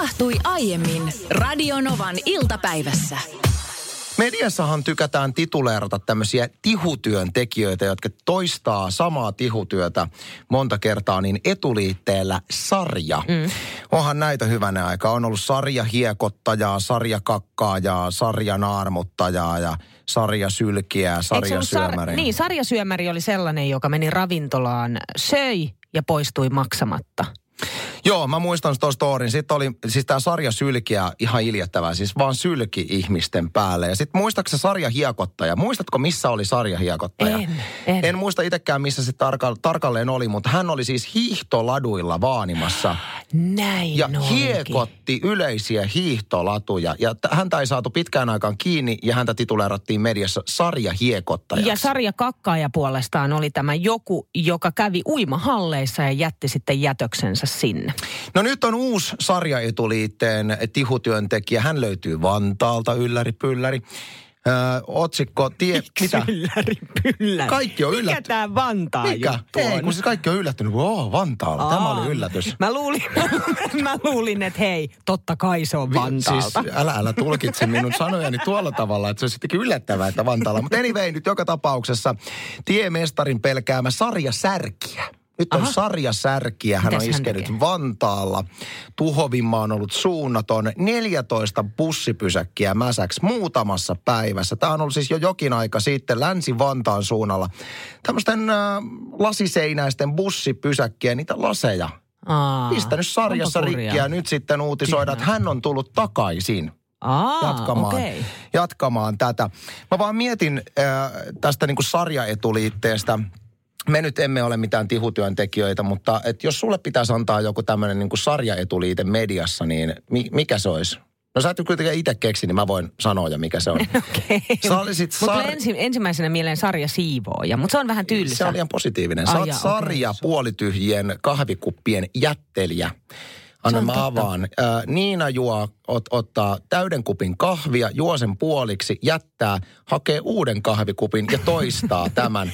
tapahtui aiemmin Radionovan iltapäivässä. Mediassahan tykätään tituleerata tämmöisiä tihutyöntekijöitä, jotka toistaa samaa tihutyötä monta kertaa, niin etuliitteellä sarja. Mm. Onhan näitä hyvänä aika. On ollut sarja hiekottajaa, sarja kakkaajaa, sarja naarmuttajaa ja sarja sylkiä, sarja syömäri. Sar- niin, sarjasyömäri oli sellainen, joka meni ravintolaan, söi ja poistui maksamatta. Joo, mä muistan tuon storin. Sitten oli siis tämä sarja sylkiä ihan iljettävää, siis vaan sylki ihmisten päälle. Ja sitten muistaaksä sarja hiekottaja? Muistatko, missä oli sarja hiekottaja? En, en. en muista itsekään, missä se tarka- tarkalleen oli, mutta hän oli siis hiihtoladuilla vaanimassa. Näin Ja olikin. hiekotti yleisiä hiihtolatuja. Ja t- häntä ei saatu pitkään aikaan kiinni ja häntä tituleerattiin mediassa sarja hiekottajaksi. Ja sarja kakkaaja puolestaan oli tämä joku, joka kävi uimahalleissa ja jätti sitten jätöksensä sinne. No nyt on uusi sarjaetuliitteen tihutyöntekijä. Hän löytyy Vantaalta, ylläri pylläri. Öö, otsikko, tie, mitä? Ylläri, pylläri. Kaikki on Mikä yllätty. tämä Vantaa Mikä? Ei, kun siis kaikki on yllättynyt. Oo, Vantaalla. Tämä oli Aa. yllätys. Mä luulin, mä luulin, että hei, totta kai se on Vantaalta. Siis älä, älä tulkitse minun sanojani tuolla tavalla, että se on sittenkin yllättävää, että Vantaalla. Mutta anyway, nyt joka tapauksessa tiemestarin pelkäämä sarjasärkiä. Nyt on Aha. sarjasärkiä. Hän Mitäs on hän iskenyt tekee? Vantaalla. Tuhovimma on ollut suunnaton. 14 bussipysäkkiä mäsäksi muutamassa päivässä. Tämä on ollut siis jo jokin aika sitten Länsi-Vantaan suunnalla. Tämmöisten äh, lasiseinäisten bussipysäkkiä, niitä laseja Aa, pistänyt sarjassa onpa rikki kurjaa. ja nyt sitten uutisoidaan, että hän on tullut takaisin Aa, jatkamaan, okei. jatkamaan tätä. Mä vaan mietin äh, tästä niin sarjaetuliitteestä. Me nyt emme ole mitään tihutyöntekijöitä, mutta et jos sulle pitäisi antaa joku tämmöinen niin sarjaetuliite mediassa, niin mi- mikä se olisi? No sä et kuitenkaan itse keksi, niin mä voin sanoa jo mikä se on. Okei. Mut sar- ensi, ensimmäisenä mieleen sarja siivooja, mutta se on vähän tylsä. Se on ihan positiivinen. Sä Ai oot sarja okei. puolityhjien kahvikuppien jättelijä. Anna mä avaan. Äh, Niina juo, ot, ottaa täyden kupin kahvia, juo sen puoliksi, jättää, hakee uuden kahvikupin ja toistaa tämän.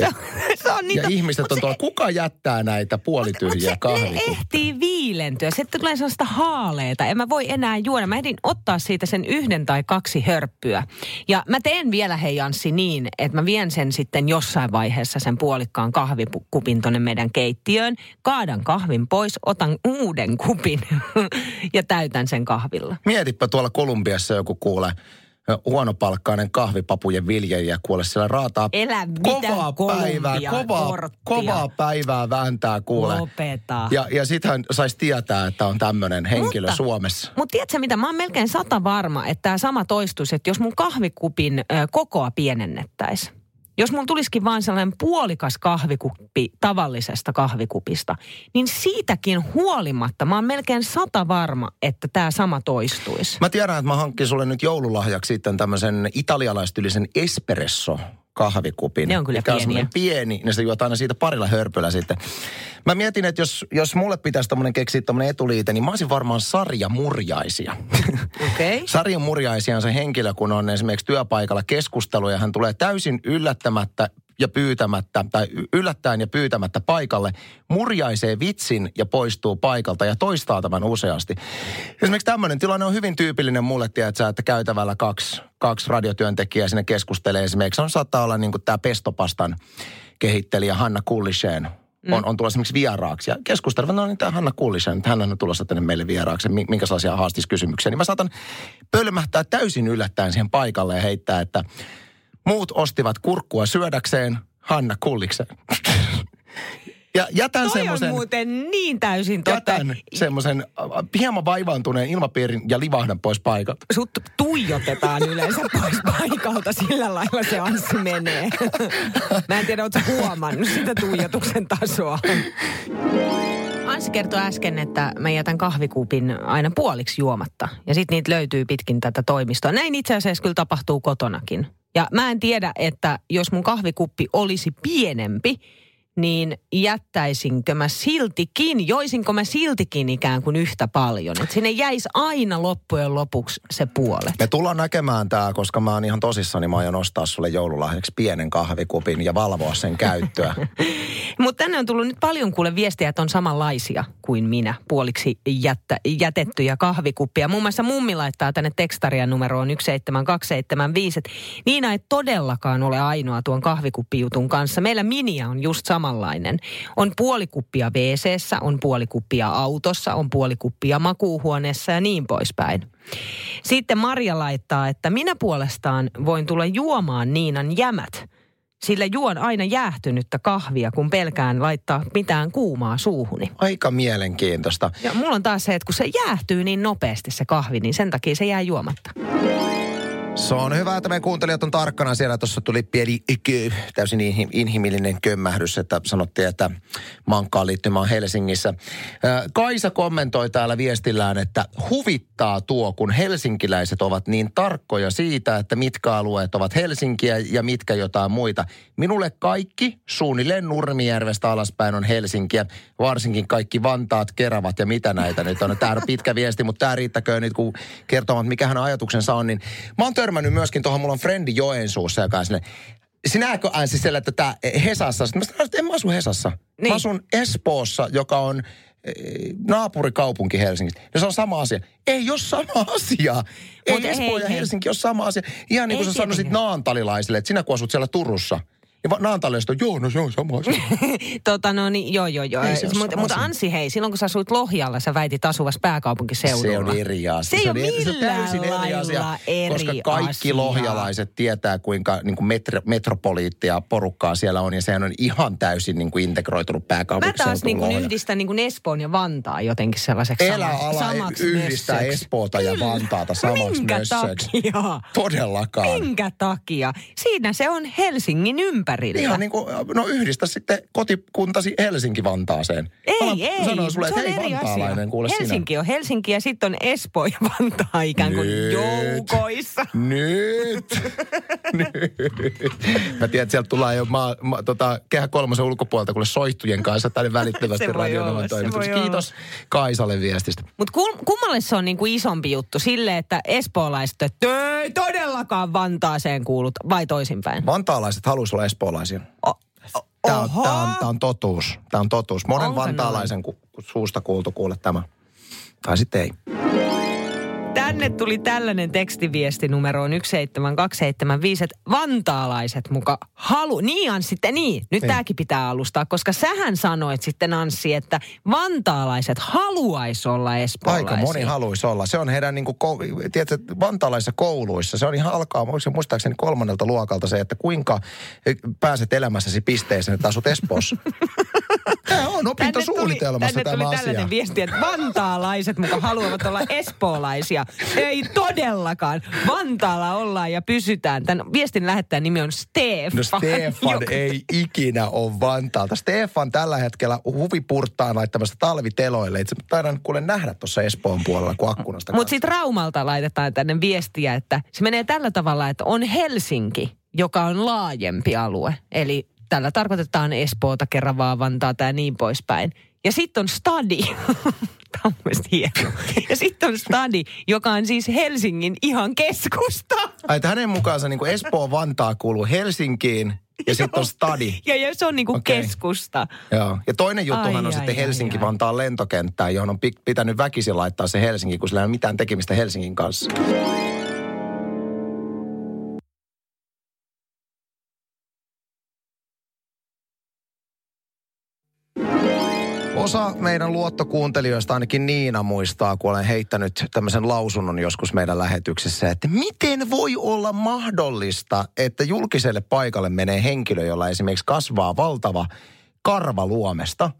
Se, on, se on niitä, ja ihmiset on se- tuolla, kuka jättää näitä puolityhjiä se, ne kahvikuppeja? ehtii viilentyä. Sitten tulee sellaista haaleita. En mä voi enää juoda. Mä ehdin ottaa siitä sen yhden tai kaksi hörppyä. Ja mä teen vielä, hei Janssi, niin, että mä vien sen sitten jossain vaiheessa sen puolikkaan kahvikupin tonne meidän keittiöön. Kaadan kahvin pois, otan uuden kupin ja täytän sen kahvilla. Mietipä tuolla Kolumbiassa joku kuule huonopalkkainen kahvipapujen viljelijä kuule siellä raataa Elä kovaa päivää, kovaa, korttia. kovaa päivää vääntää kuule. Lopeta. Ja, ja sitten hän saisi tietää, että on tämmöinen henkilö Mutta- Suomessa. Mutta tiedätkö mitä, mä oon melkein sata varma, että tämä sama toistuisi, että jos mun kahvikupin ö, kokoa pienennettäisiin. Jos mun tulisikin vain sellainen puolikas kahvikuppi tavallisesta kahvikupista, niin siitäkin huolimatta mä oon melkein sata varma, että tämä sama toistuisi. Mä tiedän, että mä hankkin sulle nyt joululahjaksi sitten tämmöisen italialaistyylisen espresso kahvikupin. Ne on kyllä mikä on pieniä. semmoinen pieni, niin sä juot aina siitä parilla hörpyllä sitten. Mä mietin, että jos, jos mulle pitäisi tämmöinen keksiä tämmöinen etuliite, niin mä olisin varmaan sarjamurjaisia. Okei. Okay. Sarjamurjaisia on se henkilö, kun on esimerkiksi työpaikalla keskustelu ja hän tulee täysin yllättämättä ja pyytämättä, tai yllättäen ja pyytämättä paikalle, murjaisee vitsin ja poistuu paikalta ja toistaa tämän useasti. Esimerkiksi tämmöinen tilanne on hyvin tyypillinen mulle, tiedätkö, että käytävällä kaksi, kaksi radiotyöntekijää sinne keskustelee esimerkiksi. On saattaa olla niin kuin tämä pestopastan kehittelijä Hanna Kullisheen on, on tulossa esimerkiksi vieraaksi. Ja keskustelevat, no niin tämä Hanna Kullisen, että hän on tulossa tänne meille vieraaksi, mi- minkälaisia haastiskysymyksiä. Niin mä saatan pölmähtää täysin yllättäen siihen paikalle ja heittää, että muut ostivat kurkkua syödäkseen, Hanna Kullikseen. ja jätän Toi on semmoisen... muuten niin täysin totta. Jätän semmoisen äh, hieman vaivaantuneen ilmapiirin ja livahdan pois paikalta. Sut tuijotetaan yleensä pois paikalta, sillä lailla se Anssi menee. Mä en tiedä, ootko huomannut sitä tuijotuksen tasoa. Anssi kertoi äsken, että mä jätän kahvikupin aina puoliksi juomatta. Ja sitten niitä löytyy pitkin tätä toimistoa. Näin itse asiassa kyllä tapahtuu kotonakin. Ja mä en tiedä, että jos mun kahvikuppi olisi pienempi, niin jättäisinkö mä siltikin, joisinko mä siltikin ikään kuin yhtä paljon. Että sinne jäisi aina loppujen lopuksi se puolet. Me tullaan näkemään tämä, koska mä oon ihan tosissani, mä aion ostaa sulle joululahjaksi pienen kahvikupin ja valvoa sen käyttöä. Mutta tänne on tullut nyt paljon kuule viestiä, että on samanlaisia kuin minä, puoliksi jättä, jätettyjä kahvikuppia. Muun muassa mummi laittaa tänne tekstaria numeroon 17275, että Niina ei todellakaan ole ainoa tuon kahvikuppijutun kanssa. Meillä Minia on just samanlainen. On puolikuppia wc on puolikuppia autossa, on puolikuppia makuuhuoneessa ja niin poispäin. Sitten Marja laittaa, että minä puolestaan voin tulla juomaan Niinan jämät – sillä juon aina jäähtynyttä kahvia, kun pelkään laittaa mitään kuumaa suuhuni. Aika mielenkiintoista. Ja mulla on taas se, että kun se jäähtyy niin nopeasti se kahvi, niin sen takia se jää juomatta. Se on hyvä, että meidän kuuntelijat on tarkkana siellä. Tuossa tuli pieni täysin inhimillinen kömmähdys, että sanottiin, että mankkaan liittymään Helsingissä. Kaisa kommentoi täällä viestillään, että huvittaa tuo, kun helsinkiläiset ovat niin tarkkoja siitä, että mitkä alueet ovat Helsinkiä ja mitkä jotain muita. Minulle kaikki suunnilleen Nurmijärvestä alaspäin on Helsinkiä, varsinkin kaikki Vantaat, Keravat ja mitä näitä nyt on. Tämä on pitkä viesti, mutta tämä riittäköön nyt, kun kertovat, mikä hän ajatuksensa on. Niin mä oon törmännyt myöskin tuohon, mulla on frendi Joensuussa, joka on sinne, sinäkö äänsi siellä, että tämä Hesassa? Sitten mä sanoin, että en mä asu Hesassa. Niin. Mä asun Espoossa, joka on eh, naapurikaupunki Helsingissä. Ja se on sama asia. Ei ole sama asia. Ei Mut Espoo hei, ja Helsinki hei. ole sama asia. Ihan niin kuin sä sanoisit naantalilaisille, että sinä kun asut siellä Turussa – ja Naantalista, joo, no se on sama asia. tota no niin, joo, joo, joo. Mutta mut Ansi, hei, silloin kun sä asuit Lohjalla, sä väitit asuvas pääkaupunkiseudulla. Se on eri asia. Se, se ei ole millään se eri asia, eri Koska kaikki asia. lohjalaiset tietää, kuinka niin kuin metro, metropoliittia porukkaa siellä on. Ja sehän on ihan täysin niin kuin integroitunut pääkaupunkiseudulla. Mä taas niin kuin yhdistän niin kuin Espoon ja Vantaa jotenkin sellaiseksi Elä ala samaksi yhdistää mössöksi. Espoota ja Vantaata samaksi Minkä mössöksi. takia? Todellakaan. Minkä takia? Siinä se on Helsingin ympärillä ympärillä. Ihan niin kuin, no yhdistä sitten kotikuntasi Helsinki-Vantaaseen. Ei, Mä ei. Sanoin sulle, että hei vantaalainen, kuule Helsinki sinä. on Helsinki ja sitten on Espoo ja Vantaa ikään kuin Nyt. joukoissa. Nyt. Nyt. Mä tiedän, että sieltä tulee jo maa, ma, tota, kehä kolmosen ulkopuolelta kuule soihtujen kanssa tänne välittömästi radionovan toimituksessa. Kiitos Kaisalle viestistä. Mutta kummalle se on niin kuin isompi juttu? Sille, että espoolaiset, että ei todellakaan Vantaaseen kuulut, vai toisinpäin? Vantaalaiset haluaisivat olla espoolaisia. O- Tämä on, tämä, on, tämä on totuus. Tämä on totuus. Monen Onko vantaalaisen ku, suusta kuultu kuule tämä. Tai sitten ei. Tänne tuli tällainen tekstiviesti numeroon 17275, että vantaalaiset muka halu. Niin Anssi, sitten niin. Nyt tämäkin pitää alustaa, koska sähän sanoit sitten Anssi, että vantaalaiset haluaisi olla espoolaisia. Aika moni haluaisi olla. Se on heidän niin kuin, tiedätkö, vantaalaisissa kouluissa. Se on ihan alkaa, muistaakseni kolmannelta luokalta se, että kuinka pääset elämässäsi pisteeseen, että asut Espoossa. Tämä on opintosuunnitelmassa tänne tuli, tämä tuli asia. tällainen viesti, että vantaalaiset muka haluavat olla espoolaisia. Ei todellakaan. Vantaalla ollaan ja pysytään. Tämän viestin lähettäjän nimi on Stefan. No Stefan joka... ei ikinä ole Vantaalta. Stefan tällä hetkellä huvipurttaan laittamassa talviteloille. Itse taidan kuule nähdä tuossa Espoon puolella kuin akkunasta. Mutta sitten Raumalta laitetaan tänne viestiä, että se menee tällä tavalla, että on Helsinki, joka on laajempi alue. Eli tällä tarkoitetaan Espoota, Keravaa, Vantaata ja niin poispäin. Ja sitten on stadi. Tämä on hieno. Ja sitten on stadi, joka on siis Helsingin ihan keskusta. Ai, että hänen mukaansa niin kuin Espoo Vantaa kuuluu Helsinkiin ja sitten on stadi. Ja, ja se on niinku okay. keskusta. Joo. Ja toinen juttuhan ai, on ai, sitten Helsinki-Vantaan lentokenttää, johon on pitänyt väkisin laittaa se Helsinki, kun sillä ei ole mitään tekemistä Helsingin kanssa. Osa meidän luottokuuntelijoista, ainakin Niina muistaa, kun olen heittänyt tämmöisen lausunnon joskus meidän lähetyksessä, että miten voi olla mahdollista, että julkiselle paikalle menee henkilö, jolla esimerkiksi kasvaa valtava karva luomesta,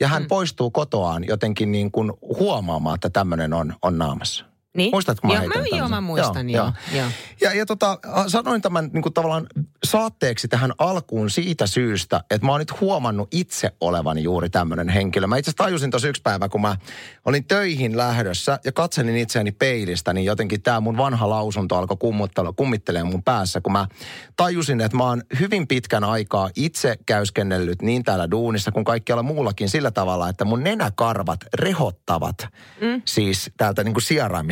ja hän mm. poistuu kotoaan jotenkin niin kuin huomaamaan, että tämmöinen on, on naamassa. Niin. Muistatko mä joo, heitän mä, joo, tämmöisen? mä muistan, joo. joo. Ja, ja tota, sanoin tämän niin kuin tavallaan saatteeksi tähän alkuun siitä syystä, että mä oon nyt huomannut itse olevan juuri tämmöinen henkilö. Mä itse tajusin tuossa yksi päivä, kun mä olin töihin lähdössä ja katselin itseäni peilistä, niin jotenkin tämä mun vanha lausunto alkoi kummittelemaan mun päässä, kun mä tajusin, että mä oon hyvin pitkän aikaa itse käyskennellyt niin täällä duunissa kuin kaikkialla muullakin sillä tavalla, että mun nenäkarvat rehottavat mm. siis täältä niin kuin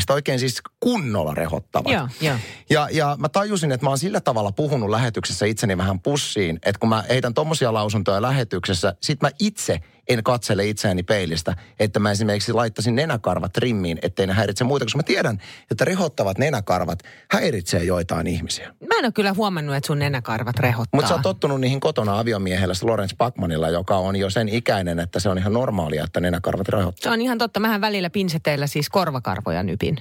sijaraimista, oikein siis kunnolla rehottavat. Joo, joo. Ja, ja mä tajusin, että mä oon sillä tavalla puhunut lähetyksessä itseni vähän pussiin, että kun mä heitän tommosia lausuntoja lähetyksessä, sit mä itse en katsele itseäni peilistä, että mä esimerkiksi laittaisin nenäkarvat trimmiin, ettei ne häiritse muita, koska mä tiedän, että rehottavat nenäkarvat häiritsee joitain ihmisiä. Mä en ole kyllä huomannut, että sun nenäkarvat rehottaa. Mutta sä oot tottunut niihin kotona aviomiehellä, Lawrence Backmanilla, joka on jo sen ikäinen, että se on ihan normaalia, että nenäkarvat rehottaa. Se on ihan totta. Mähän välillä pinseteillä siis korvakarvoja nypin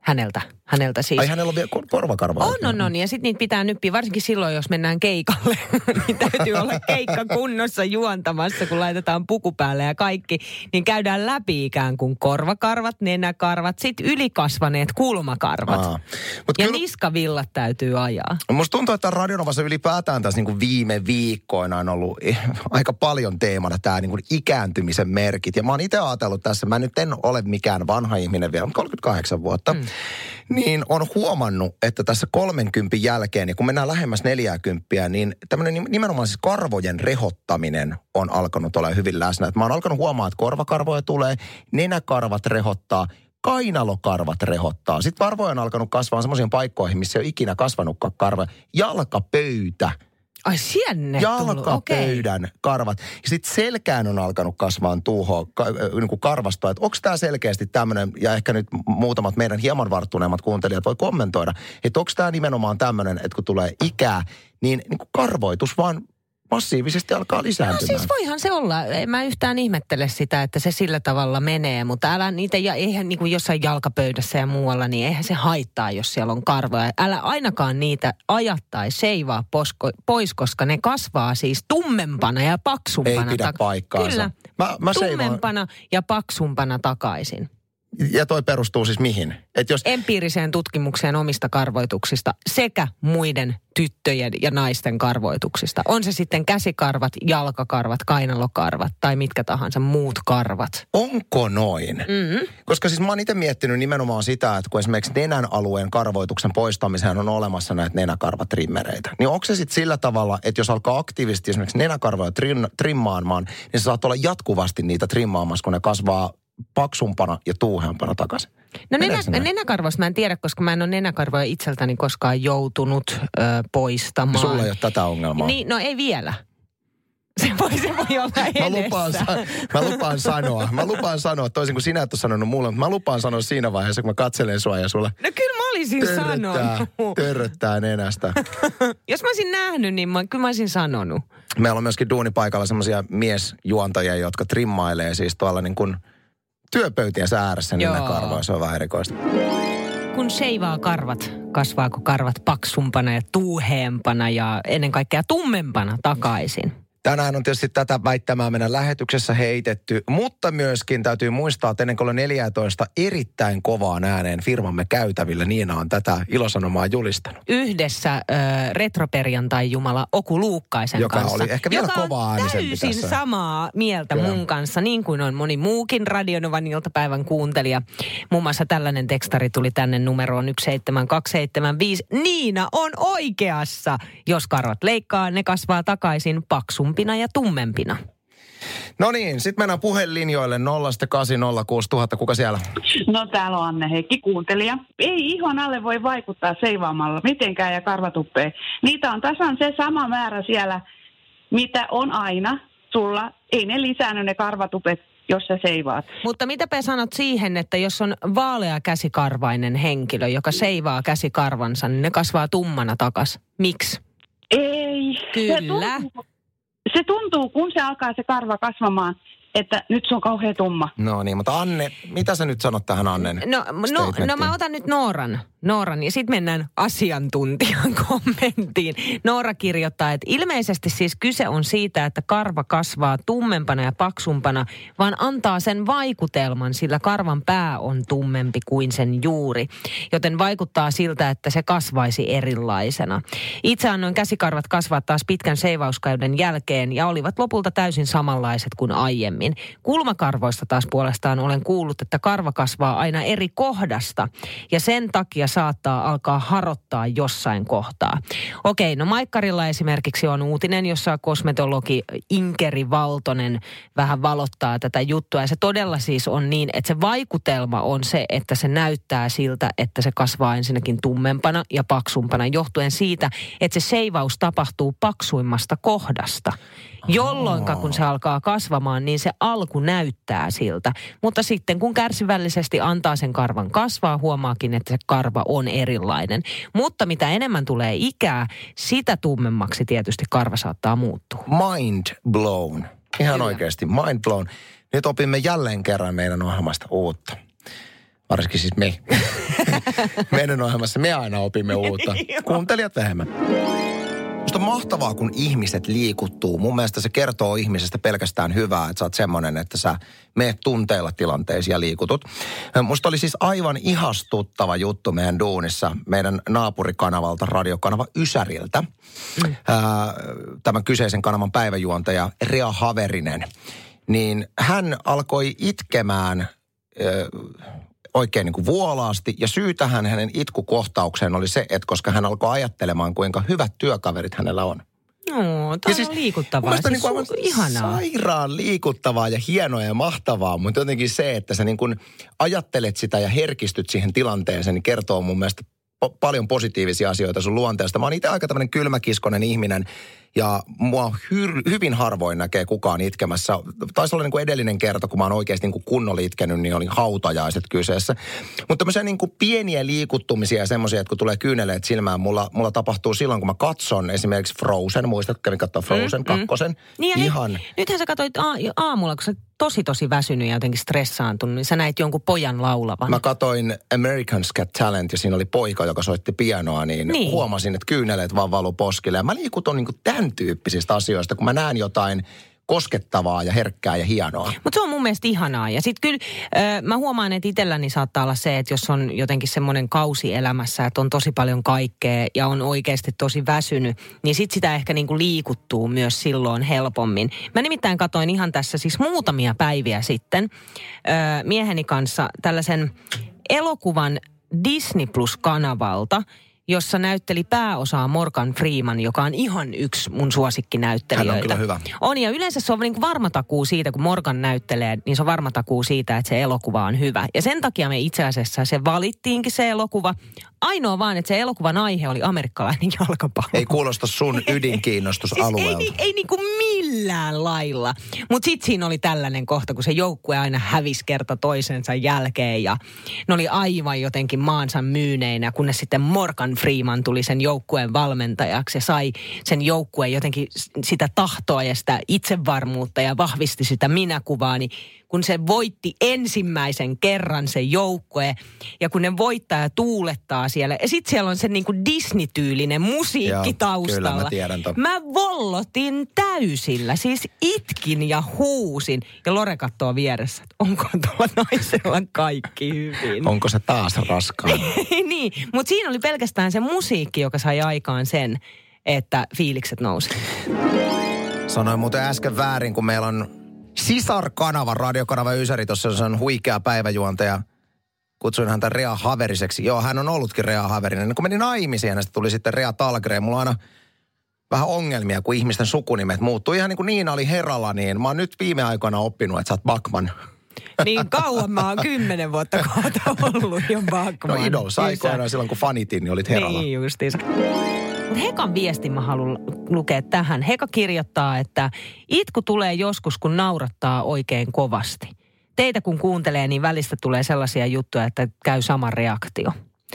häneltä. Häneltä siis. Ai hänellä on vielä kor- korvakarvoja? On, on, on. Ja sitten niitä pitää nyppiä, varsinkin silloin, jos mennään keikalle. niin täytyy olla keikka kunnossa juontamassa, kun laitetaan puku päälle ja kaikki. Niin käydään läpi ikään kuin korvakarvat, nenäkarvat, sitten ylikasvaneet kulmakarvat. Aa. Mut ja kyllä- niskavillat täytyy ajaa. Musta tuntuu, että Radionovassa ylipäätään tässä niin kuin viime viikkoina on ollut aika paljon teemana tämä niin kuin ikääntymisen merkit. Ja mä oon itse ajatellut tässä, mä nyt en ole mikään vanha ihminen vielä, 38 vuotta, mm. Niin on huomannut, että tässä 30 jälkeen, ja kun mennään lähemmäs 40, niin tämmöinen nimenomaan siis karvojen rehottaminen on alkanut olla hyvin läsnä. Et mä oon alkanut huomaa, että korvakarvoja tulee, nenäkarvat rehottaa, kainalokarvat rehottaa. Sitten varvoja on alkanut kasvaa semmoisiin paikkoihin, missä ei ole ikinä kasvanutkaan karvoja. Jalkapöytä. Ai sienne. Jalkapöydän karvat. Ja sitten selkään on alkanut kasvaa tuuhoa, ka, niin kuin karvastoa. Että onko tämä selkeästi tämmöinen, ja ehkä nyt muutamat meidän hieman varttuneemmat kuuntelijat voi kommentoida, että onko tämä nimenomaan tämmöinen, että kun tulee ikää, niin, niin kuin karvoitus vaan massiivisesti alkaa No lisääntymään. siis voihan se olla. En mä yhtään ihmettele sitä, että se sillä tavalla menee. Mutta älä niitä, ja eihän niin kuin jossain jalkapöydässä ja muualla, niin eihän se haittaa, jos siellä on karvoja. Älä ainakaan niitä aja tai seivaa posko, pois, koska ne kasvaa siis tummempana ja paksumpana. Ei pidä paikkaansa. Kyllä. Mä- mä seivaan- tummempana ja paksumpana takaisin. Ja toi perustuu siis mihin? Että jos, Empiiriseen tutkimukseen omista karvoituksista sekä muiden tyttöjen ja naisten karvoituksista. On se sitten käsikarvat, jalkakarvat, kainalokarvat tai mitkä tahansa muut karvat. onko noin? Mm-hmm. Koska siis mä oon itse miettinyt nimenomaan sitä, että kun esimerkiksi nenän alueen karvoituksen poistamiseen on olemassa näitä nenäkarvatrimmereitä, niin onko se sitten sillä tavalla, että jos alkaa aktiivisesti esimerkiksi nenäkarvoja trin, trimmaamaan, niin sä saat olla jatkuvasti niitä trimmaamassa, kun ne kasvaa paksumpana ja tuuheampana takaisin. No nenä, nenäkarvoista mä en tiedä, koska mä en ole nenäkarvoja itseltäni koskaan joutunut ö, poistamaan. Sulla ei ole tätä ongelmaa. Niin, no ei vielä. Se voi, se voi olla edessä. Mä lupaan, mä lupaan sanoa, mä lupaan sanoa, toisin kuin sinä et ole sanonut mulle, mutta mä lupaan sanoa siinä vaiheessa, kun mä katselen sua ja sulle No kyllä mä olisin törröttää, sanonut. törröttää nenästä. Jos mä olisin nähnyt, niin mä, kyllä mä olisin sanonut. Meillä on myöskin duunipaikalla semmoisia miesjuontajia, jotka trimmailee siis tuolla niin kuin työpöytien ääressä Joo. nenäkarvoja. Se on vähän erikoista. Kun seivaa karvat, kasvaako karvat paksumpana ja tuuheempana ja ennen kaikkea tummempana takaisin? Tänään on tietysti tätä väittämää meidän lähetyksessä heitetty, mutta myöskin täytyy muistaa, että ennen kello 14 erittäin kovaan ääneen firmamme käytävillä Niina on tätä ilosanomaa julistanut. Yhdessä retroperjantai-jumala Oku Luukkaisen Joka kanssa. oli ehkä vielä joka on kovaäänisempi täysin tässä. samaa mieltä Kyllä. mun kanssa, niin kuin on moni muukin Radionovan iltapäivän kuuntelija. Muun muassa tällainen tekstari tuli tänne numeroon 17275. Niina on oikeassa. Jos karvat leikkaa, ne kasvaa takaisin paksumpina ja tummempina. No niin, sitten mennään puhelinjoille 0806000. Kuka siellä? No täällä on Anne Heikki, kuuntelija. Ei ihon alle voi vaikuttaa seivaamalla mitenkään ja karvatuppeen. Niitä on tasan se sama määrä siellä, mitä on aina sulla. Ei ne lisäänny ne karvatupet, jos sä seivaat. Mutta mitäpä sanot siihen, että jos on vaalea käsikarvainen henkilö, joka seivaa käsikarvansa, niin ne kasvaa tummana takas. Miksi? Ei. Kyllä. Se tuntuu, se tuntuu, kun se alkaa se karva kasvamaan, että nyt se on kauhean tumma. No niin, mutta Anne, mitä sä nyt sanot tähän Annen No, no, no mä otan nyt Nooran, Nooran ja sitten mennään asiantuntijan kommenttiin. Noora kirjoittaa, että ilmeisesti siis kyse on siitä, että karva kasvaa tummempana ja paksumpana, vaan antaa sen vaikutelman, sillä karvan pää on tummempi kuin sen juuri. Joten vaikuttaa siltä, että se kasvaisi erilaisena. Itse annoin käsikarvat kasvaa taas pitkän seivauskauden jälkeen ja olivat lopulta täysin samanlaiset kuin aiemmin. Kulmakarvoista taas puolestaan olen kuullut, että karva kasvaa aina eri kohdasta ja sen takia saattaa alkaa harottaa jossain kohtaa. Okei, no Maikkarilla esimerkiksi on uutinen, jossa kosmetologi Inkeri Valtonen vähän valottaa tätä juttua. Ja se todella siis on niin, että se vaikutelma on se, että se näyttää siltä, että se kasvaa ensinnäkin tummempana ja paksumpana johtuen siitä, että se seivaus tapahtuu paksuimmasta kohdasta. Jolloin kun se alkaa kasvamaan, niin se alku näyttää siltä. Mutta sitten kun kärsivällisesti antaa sen karvan kasvaa, huomaakin, että se karva on erilainen. Mutta mitä enemmän tulee ikää, sitä tummemmaksi tietysti karva saattaa muuttua. Mind blown. Ihan Kyllä. oikeasti, mind blown. Nyt opimme jälleen kerran meidän ohjelmasta uutta. Varsinkin siis me. meidän ohjelmassa me aina opimme uutta. Kuuntelijat vähemmän. Musta on mahtavaa, kun ihmiset liikuttuu. Mun mielestä se kertoo ihmisestä pelkästään hyvää, että sä oot semmonen, että sä meet tunteilla tilanteisiin ja liikutut. Musta oli siis aivan ihastuttava juttu meidän duunissa, meidän naapurikanavalta, radiokanava Ysäriltä. Mm. Tämän kyseisen kanavan päiväjuontaja Rea Haverinen. Niin hän alkoi itkemään oikein niin kuin vuolaasti. Ja syy tähän hänen itkukohtaukseen oli se, että koska hän alkoi ajattelemaan, kuinka hyvät työkaverit hänellä on. No, tämä on liikuttavaa. mun mielestä Siis niin kuin ihanaa. Sairaan liikuttavaa ja hienoa ja mahtavaa, mutta jotenkin se, että sä niin kuin ajattelet sitä ja herkistyt siihen tilanteeseen, niin kertoo mun mielestä po- paljon positiivisia asioita sun luonteesta. Mä oon itse aika tämmöinen kylmäkiskonen ihminen ja mua hyr- hyvin harvoin näkee kukaan itkemässä. Taisi olla niin kuin edellinen kerta, kun mä oon oikeasti niin kuin kunnolla itkenyt, niin oli hautajaiset kyseessä. Mutta tämmöisiä niin kuin pieniä liikuttumisia ja semmoisia, että kun tulee kyyneleet silmään, mulla, mulla tapahtuu silloin, kun mä katson esimerkiksi Frozen, muistatko, kävin katsoa Frozen mm, kakkosen. Niin ja Ihan. Nyt, nythän sä katsoit a- aamulla, kun sä tosi tosi väsynyt ja jotenkin stressaantunut, niin sä näit jonkun pojan laulavan. Mä katoin American's Got Talent ja siinä oli poika, joka soitti pianoa, niin, Niin. niin. huomasin, että kyyneleet vaan valu poskille. Ja mä liikuton niin tämän tyyppisistä asioista, kun mä näen jotain koskettavaa ja herkkää ja hienoa. Mutta se on mun mielestä ihanaa. Ja sitten kyllä ö, mä huomaan, että itselläni saattaa olla se, että jos on jotenkin semmoinen kausi elämässä, että on tosi paljon kaikkea ja on oikeasti tosi väsynyt, niin sitten sitä ehkä niinku liikuttuu myös silloin helpommin. Mä nimittäin katoin ihan tässä siis muutamia päiviä sitten ö, mieheni kanssa tällaisen elokuvan Disney Plus-kanavalta, jossa näytteli pääosaa Morgan Freeman, joka on ihan yksi mun suosikkinäyttelijöitä. Hän on kyllä hyvä. On, ja yleensä se on niin varma takuu siitä, kun Morgan näyttelee, niin se on varma takuu siitä, että se elokuva on hyvä. Ja sen takia me itse asiassa se valittiinkin se elokuva. Ainoa vaan, että se elokuvan aihe oli amerikkalainen jalkapallo. Ei kuulosta sun Siis ei, ydinkiinnostusalueelta. ei niinku millään lailla. Mutta sitten siinä oli tällainen kohta, kun se joukkue aina hävisi kerta toisensa jälkeen ja ne oli aivan jotenkin maansa myyneinä, kunnes sitten Morgan Freeman tuli sen joukkueen valmentajaksi ja sai sen joukkueen jotenkin sitä tahtoa ja sitä itsevarmuutta ja vahvisti sitä minäkuvaa, niin kun se voitti ensimmäisen kerran se joukkue ja kun ne voittaa ja tuulettaa siellä. Ja sitten siellä on se niinku Disney-tyylinen musiikki Joo, taustalla. kyllä mä tiedän ton. Mä vollotin täysillä, siis itkin ja huusin. Ja Lore katsoo vieressä, että onko tuolla naisella kaikki hyvin. Onko se taas raskaan? niin, mutta siinä oli pelkästään se musiikki, joka sai aikaan sen, että fiilikset nousi. Sanoin muuten äsken väärin, kun meillä on sisarkanava, radiokanava Ysäri, tuossa on huikea päiväjuontaja. Kutsuin häntä Rea Haveriseksi. Joo, hän on ollutkin Rea Haverinen. Kun meni naimisiin, hänestä tuli sitten Rea Talgren. Mulla on aina vähän ongelmia, kun ihmisten sukunimet muuttuu. Ihan niin kuin Niina oli Herralla, niin mä oon nyt viime aikoina oppinut, että sä oot Bakman. Niin kauan mä oon kymmenen vuotta kohta ollut jo No Bakman. idols aikoina silloin, kun fanitin, niin olit Herralla. Niin justiinsa. Hekan viestin mä haluan lukea tähän. Heka kirjoittaa, että itku tulee joskus, kun naurattaa oikein kovasti. Teitä kun kuuntelee, niin välistä tulee sellaisia juttuja, että käy sama reaktio.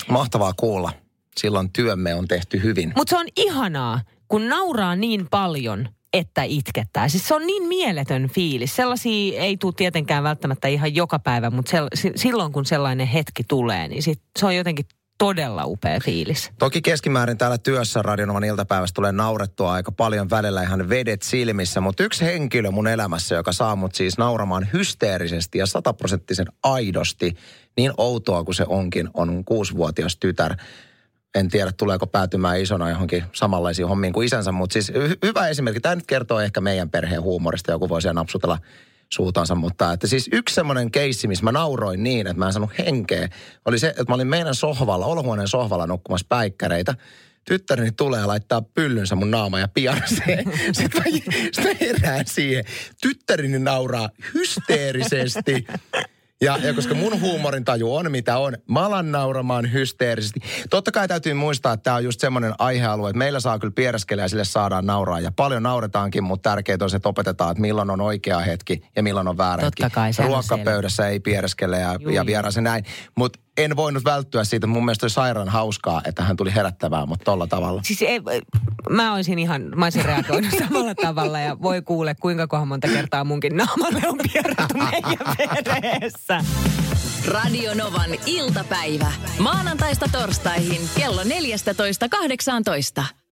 Mahtavaa kuulla. Silloin työmme on tehty hyvin. Mutta se on ihanaa, kun nauraa niin paljon, että itkettää. Siis se on niin mieletön fiilis. Sellaisia ei tule tietenkään välttämättä ihan joka päivä, mutta sel- silloin kun sellainen hetki tulee, niin sit se on jotenkin todella upea fiilis. Toki keskimäärin täällä työssä Radionovan iltapäivässä tulee naurettua aika paljon välillä ihan vedet silmissä, mutta yksi henkilö mun elämässä, joka saa mut siis nauramaan hysteerisesti ja sataprosenttisen aidosti, niin outoa kuin se onkin, on kuusivuotias tytär. En tiedä, tuleeko päätymään isona johonkin samanlaisiin hommiin kuin isänsä, mutta siis hy- hyvä esimerkki. Tämä nyt kertoo ehkä meidän perheen huumorista, joku voi siellä napsutella suutansa, mutta että siis yksi semmoinen keissi, missä mä nauroin niin, että mä en saanut henkeä, oli se, että mä olin meidän sohvalla, olohuoneen sohvalla nukkumassa päikkäreitä. Tyttäreni tulee laittaa pyllynsä mun naama ja piarseen. Sitten mä, sit mä herään siihen. Tyttäreni nauraa hysteerisesti. Ja, ja koska mun huumorin taju on mitä on, mä alan nauramaan hysteerisesti. Totta kai täytyy muistaa, että tämä on just semmoinen aihealue, että meillä saa kyllä piereskellä ja sille saadaan nauraa. Ja paljon nauretaankin, mutta tärkeää on se, että opetetaan, että milloin on oikea hetki ja milloin on väärä Totta hetki. kai, Ruokapöydässä ei piereskele ja, ja juu. vieraassa näin. Mutta en voinut välttyä siitä. Mun mielestä oli sairaan hauskaa, että hän tuli herättämään mut tolla tavalla. Siis ei, mä olisin ihan, mä olisin reagoinut samalla tavalla ja voi kuule, kuinka kohan monta kertaa munkin naamalle on pierretty meidän perheessä. Radio Novan iltapäivä. Maanantaista torstaihin kello 14.18.